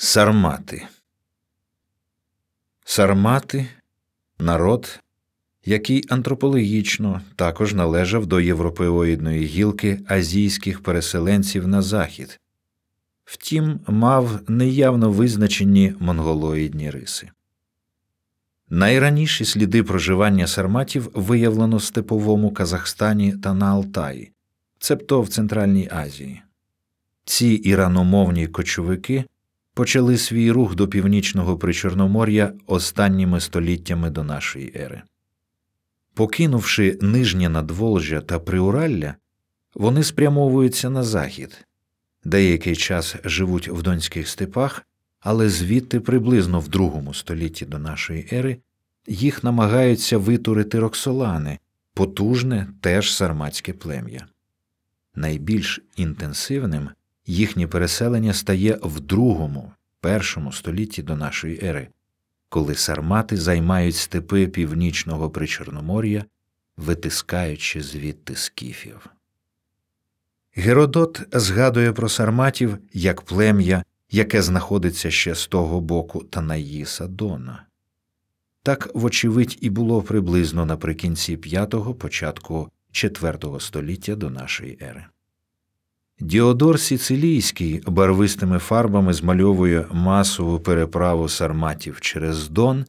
Сармати Сармати народ, який антропологічно також належав до європеоїдної гілки азійських переселенців на захід, втім, мав неявно визначені монголоїдні риси. Найраніші сліди проживання сарматів виявлено в степовому Казахстані та на Алтаї, цебто в Центральній Азії. Ці іраномовні кочовики почали свій рух до північного причорномор'я останніми століттями до нашої ери. Покинувши нижнє надволжя та приуралля, вони спрямовуються на захід, деякий час живуть в донських степах, але звідти приблизно в другому столітті до нашої ери їх намагаються витурити роксолани, потужне теж сарматське плем'я. Найбільш інтенсивним їхнє переселення стає в другому, першому столітті до нашої ери, коли сармати займають степи північного причорномор'я, витискаючи звідти скіфів. Геродот згадує про сарматів як плем'я, яке знаходиться ще з того боку Танаїса Дона. Так, вочевидь, і було приблизно наприкінці V – початку IV століття до нашої ери. Діодор Сіцилійський барвистими фарбами змальовує масову переправу сарматів через Дон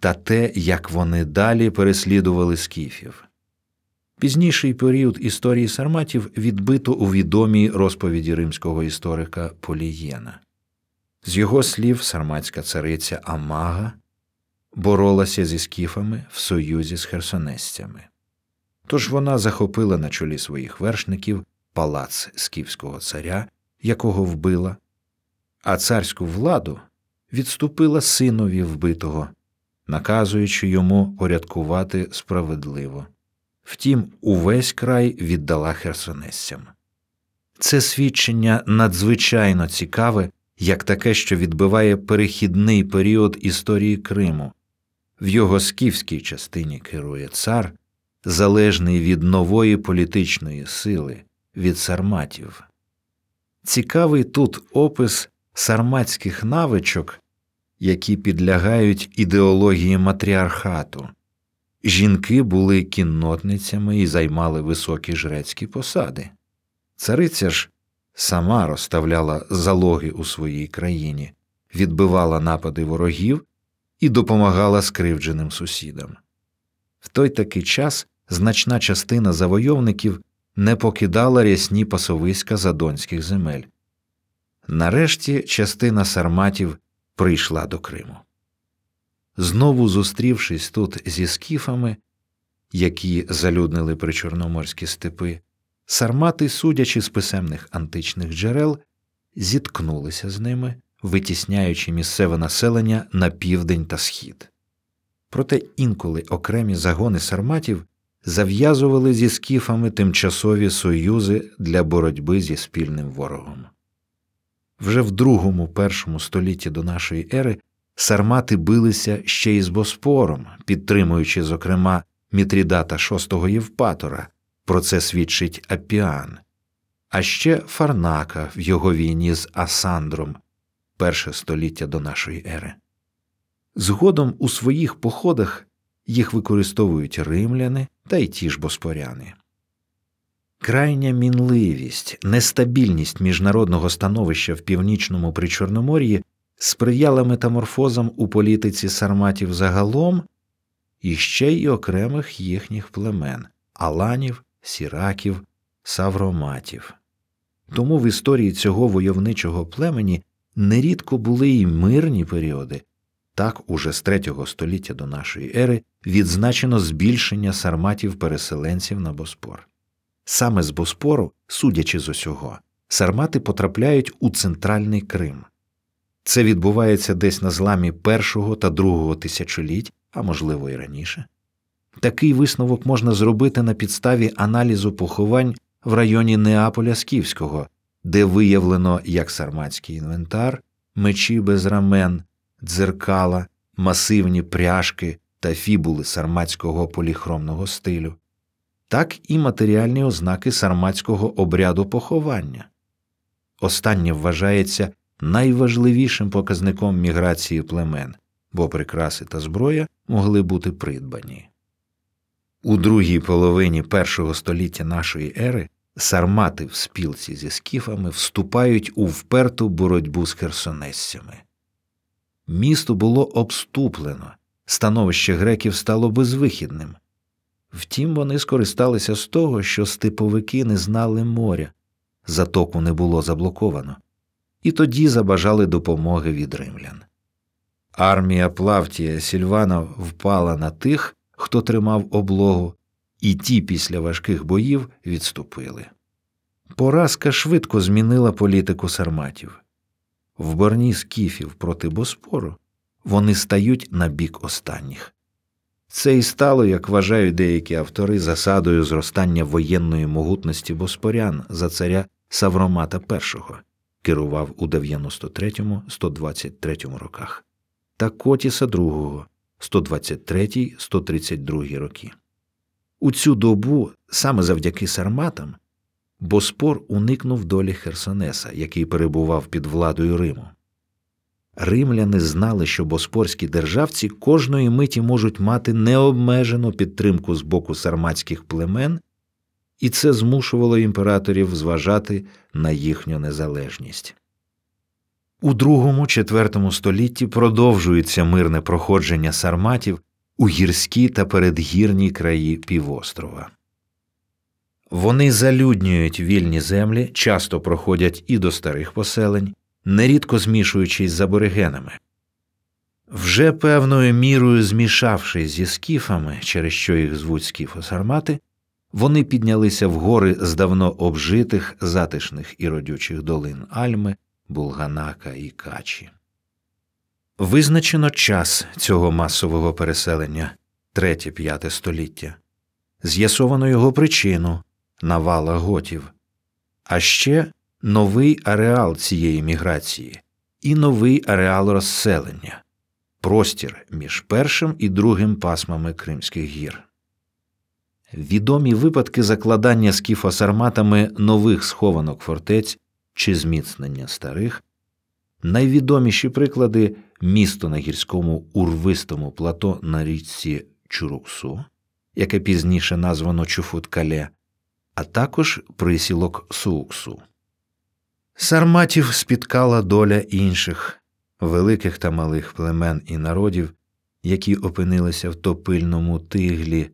та те, як вони далі переслідували скіфів. Пізніший період історії сарматів відбито у відомій розповіді римського історика Полієна. З його слів, сарматська цариця Амага боролася зі скіфами в союзі з херсонесцями. Тож вона захопила на чолі своїх вершників палац скіфського царя, якого вбила, а царську владу відступила синові вбитого, наказуючи йому порядкувати справедливо. Втім, увесь край віддала херсонесцям. Це свідчення надзвичайно цікаве, як таке, що відбиває перехідний період історії Криму. В його скіфській частині керує цар, залежний від нової політичної сили, від сарматів. Цікавий тут опис сарматських навичок, які підлягають ідеології матріархату. Жінки були кіннотницями і займали високі жрецькі посади. Цариця ж сама розставляла залоги у своїй країні, відбивала напади ворогів і допомагала скривдженим сусідам. В той такий час значна частина завойовників не покидала рясні пасовиська задонських земель. Нарешті частина сарматів прийшла до Криму. Знову зустрівшись тут зі скіфами, які залюднили причорноморські степи, сармати, судячи з писемних античних джерел, зіткнулися з ними, витісняючи місцеве населення на південь та схід. Проте інколи окремі загони сарматів зав'язували зі скіфами тимчасові союзи для боротьби зі спільним ворогом. Вже в другому першому столітті до нашої ери сармати билися ще й з Боспором, підтримуючи, зокрема, Мітрідата VI Євпатора, про це свідчить Апіан, а ще Фарнака в його війні з Асандром, перше століття до нашої ери. Згодом у своїх походах їх використовують римляни та й ті ж боспоряни. Крайня мінливість, нестабільність міжнародного становища в північному причорномор'ї сприяла метаморфозам у політиці сарматів загалом і ще й окремих їхніх племен аланів, сіраків, савроматів. Тому в історії цього войовничого племені нерідко були й мирні періоди, так уже з третього століття до нашої ери відзначено збільшення сарматів-переселенців на Боспор. Саме з Боспору, судячи з усього, сармати потрапляють у центральний Крим. Це відбувається десь на зламі першого та другого тисячоліть, а можливо і раніше. Такий висновок можна зробити на підставі аналізу поховань в районі Неаполя Скіфського, де виявлено як сарматський інвентар, мечі без рамен, дзеркала, масивні пряжки та фібули сарматського поліхромного стилю, так і матеріальні ознаки сарматського обряду поховання. Останнє вважається найважливішим показником міграції племен, бо прикраси та зброя могли бути придбані. У другій половині першого століття нашої ери сармати в спілці зі скіфами вступають у вперту боротьбу з херсонесцями. Місто було обступлено, становище греків стало безвихідним. Втім, вони скористалися з того, що степовики не знали моря, затоку не було заблоковано, і тоді забажали допомоги від римлян. Армія Плавтія Сільвана впала на тих, хто тримав облогу, і ті після важких боїв відступили. Поразка швидко змінила політику сарматів. В борні скіфів проти Боспору вони стають на бік останніх. Це і стало, як вважають деякі автори, засадою зростання воєнної могутності боспорян за царя Савромата І, керував у 93-123 роках, та Котіса II, 123-132 роки. У цю добу, саме завдяки сарматам, Боспор уникнув долі Херсонеса, який перебував під владою Риму. Римляни знали, що боспорські державці кожної миті можуть мати необмежену підтримку з боку сарматських племен, і це змушувало імператорів зважати на їхню незалежність. У другому четвертому столітті продовжується мирне проходження сарматів у гірські та передгірні краї півострова. Вони залюднюють вільні землі, часто проходять і до старих поселень, нерідко змішуючись з аборигенами. Вже певною мірою змішавшись зі скіфами, через що їх звуть скіфосармати, вони піднялися в гори з давно обжитих затишних і родючих долин Альми, Булганака і Качі. Визначено час цього масового переселення третє п'яте століття, з'ясовано його причину навала готів, а ще новий ареал цієї міграції і новий ареал розселення, простір між першим і другим пасмами Кримських гір. Відомі випадки закладання скіфосарматами нових схованок фортець чи зміцнення старих, найвідоміші приклади місто на гірському урвистому плато на річці Чуруксу, яке пізніше названо Чуфуткале, а також присілок Сууксу. Сарматів спіткала доля інших великих та малих племен і народів, які опинилися в топильному тиглі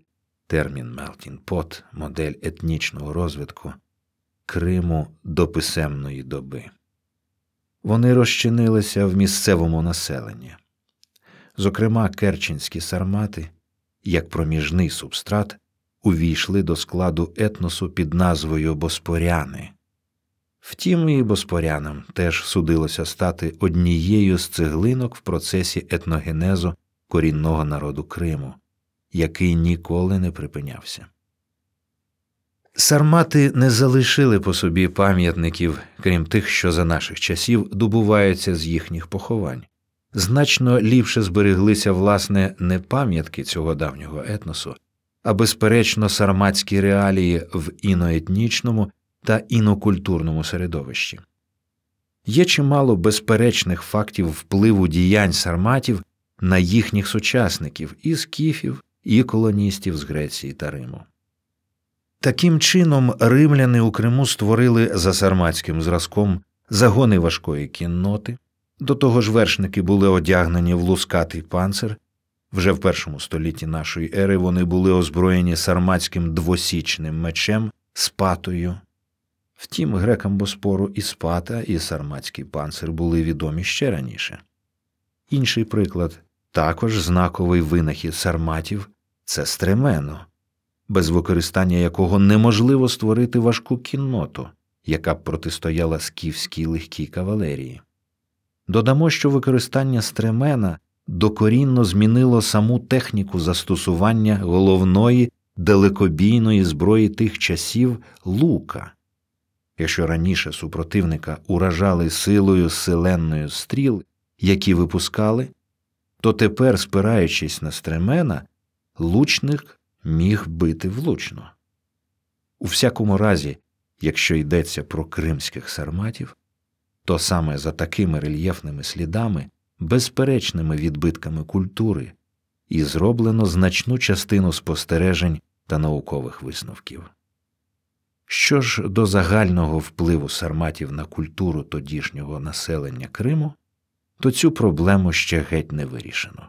термін Мелтінпот, модель етнічного розвитку Криму до писемної доби. Вони розчинилися в місцевому населенні. Зокрема, керченські сармати, як проміжний субстрат, увійшли до складу етносу під назвою Боспоряни. Втім, і боспорянам теж судилося стати однією з цеглинок в процесі етногенезу корінного народу Криму, який ніколи не припинявся. Сармати не залишили по собі пам'ятників, крім тих, що за наших часів добуваються з їхніх поховань. Значно ліпше збереглися власне не пам'ятки цього давнього етносу, а безперечно сарматські реалії в іноетнічному та інокультурному середовищі. Є чимало безперечних фактів впливу діянь сарматів на їхніх сучасників і скіфів, і колоністів з Греції та Риму. Таким чином, римляни у Криму створили за сарматським зразком загони важкої кінноти, до того ж вершники були одягнені в лускатий панцир. Вже в першому столітті нашої ери вони були озброєні сарматським двосічним мечем спатою. Втім, грекам Боспору і спата, і сарматський панцир були відомі ще раніше. Інший приклад також знаковий винахід сарматів це стремено без використання якого неможливо створити важку кінноту, яка б протистояла скіфській легкій кавалерії. Додамо, що використання стремена докорінно змінило саму техніку застосування головної далекобійної зброї тих часів лука. Якщо раніше супротивника уражали силою селенною стріл, які випускали, то тепер, спираючись на стремена, лучник міг бити влучно. У всякому разі, якщо йдеться про кримських сарматів, то саме за такими рельєфними слідами, безперечними відбитками культури, і зроблено значну частину спостережень та наукових висновків. Що ж до загального впливу сарматів на культуру тодішнього населення Криму, то цю проблему ще геть не вирішено.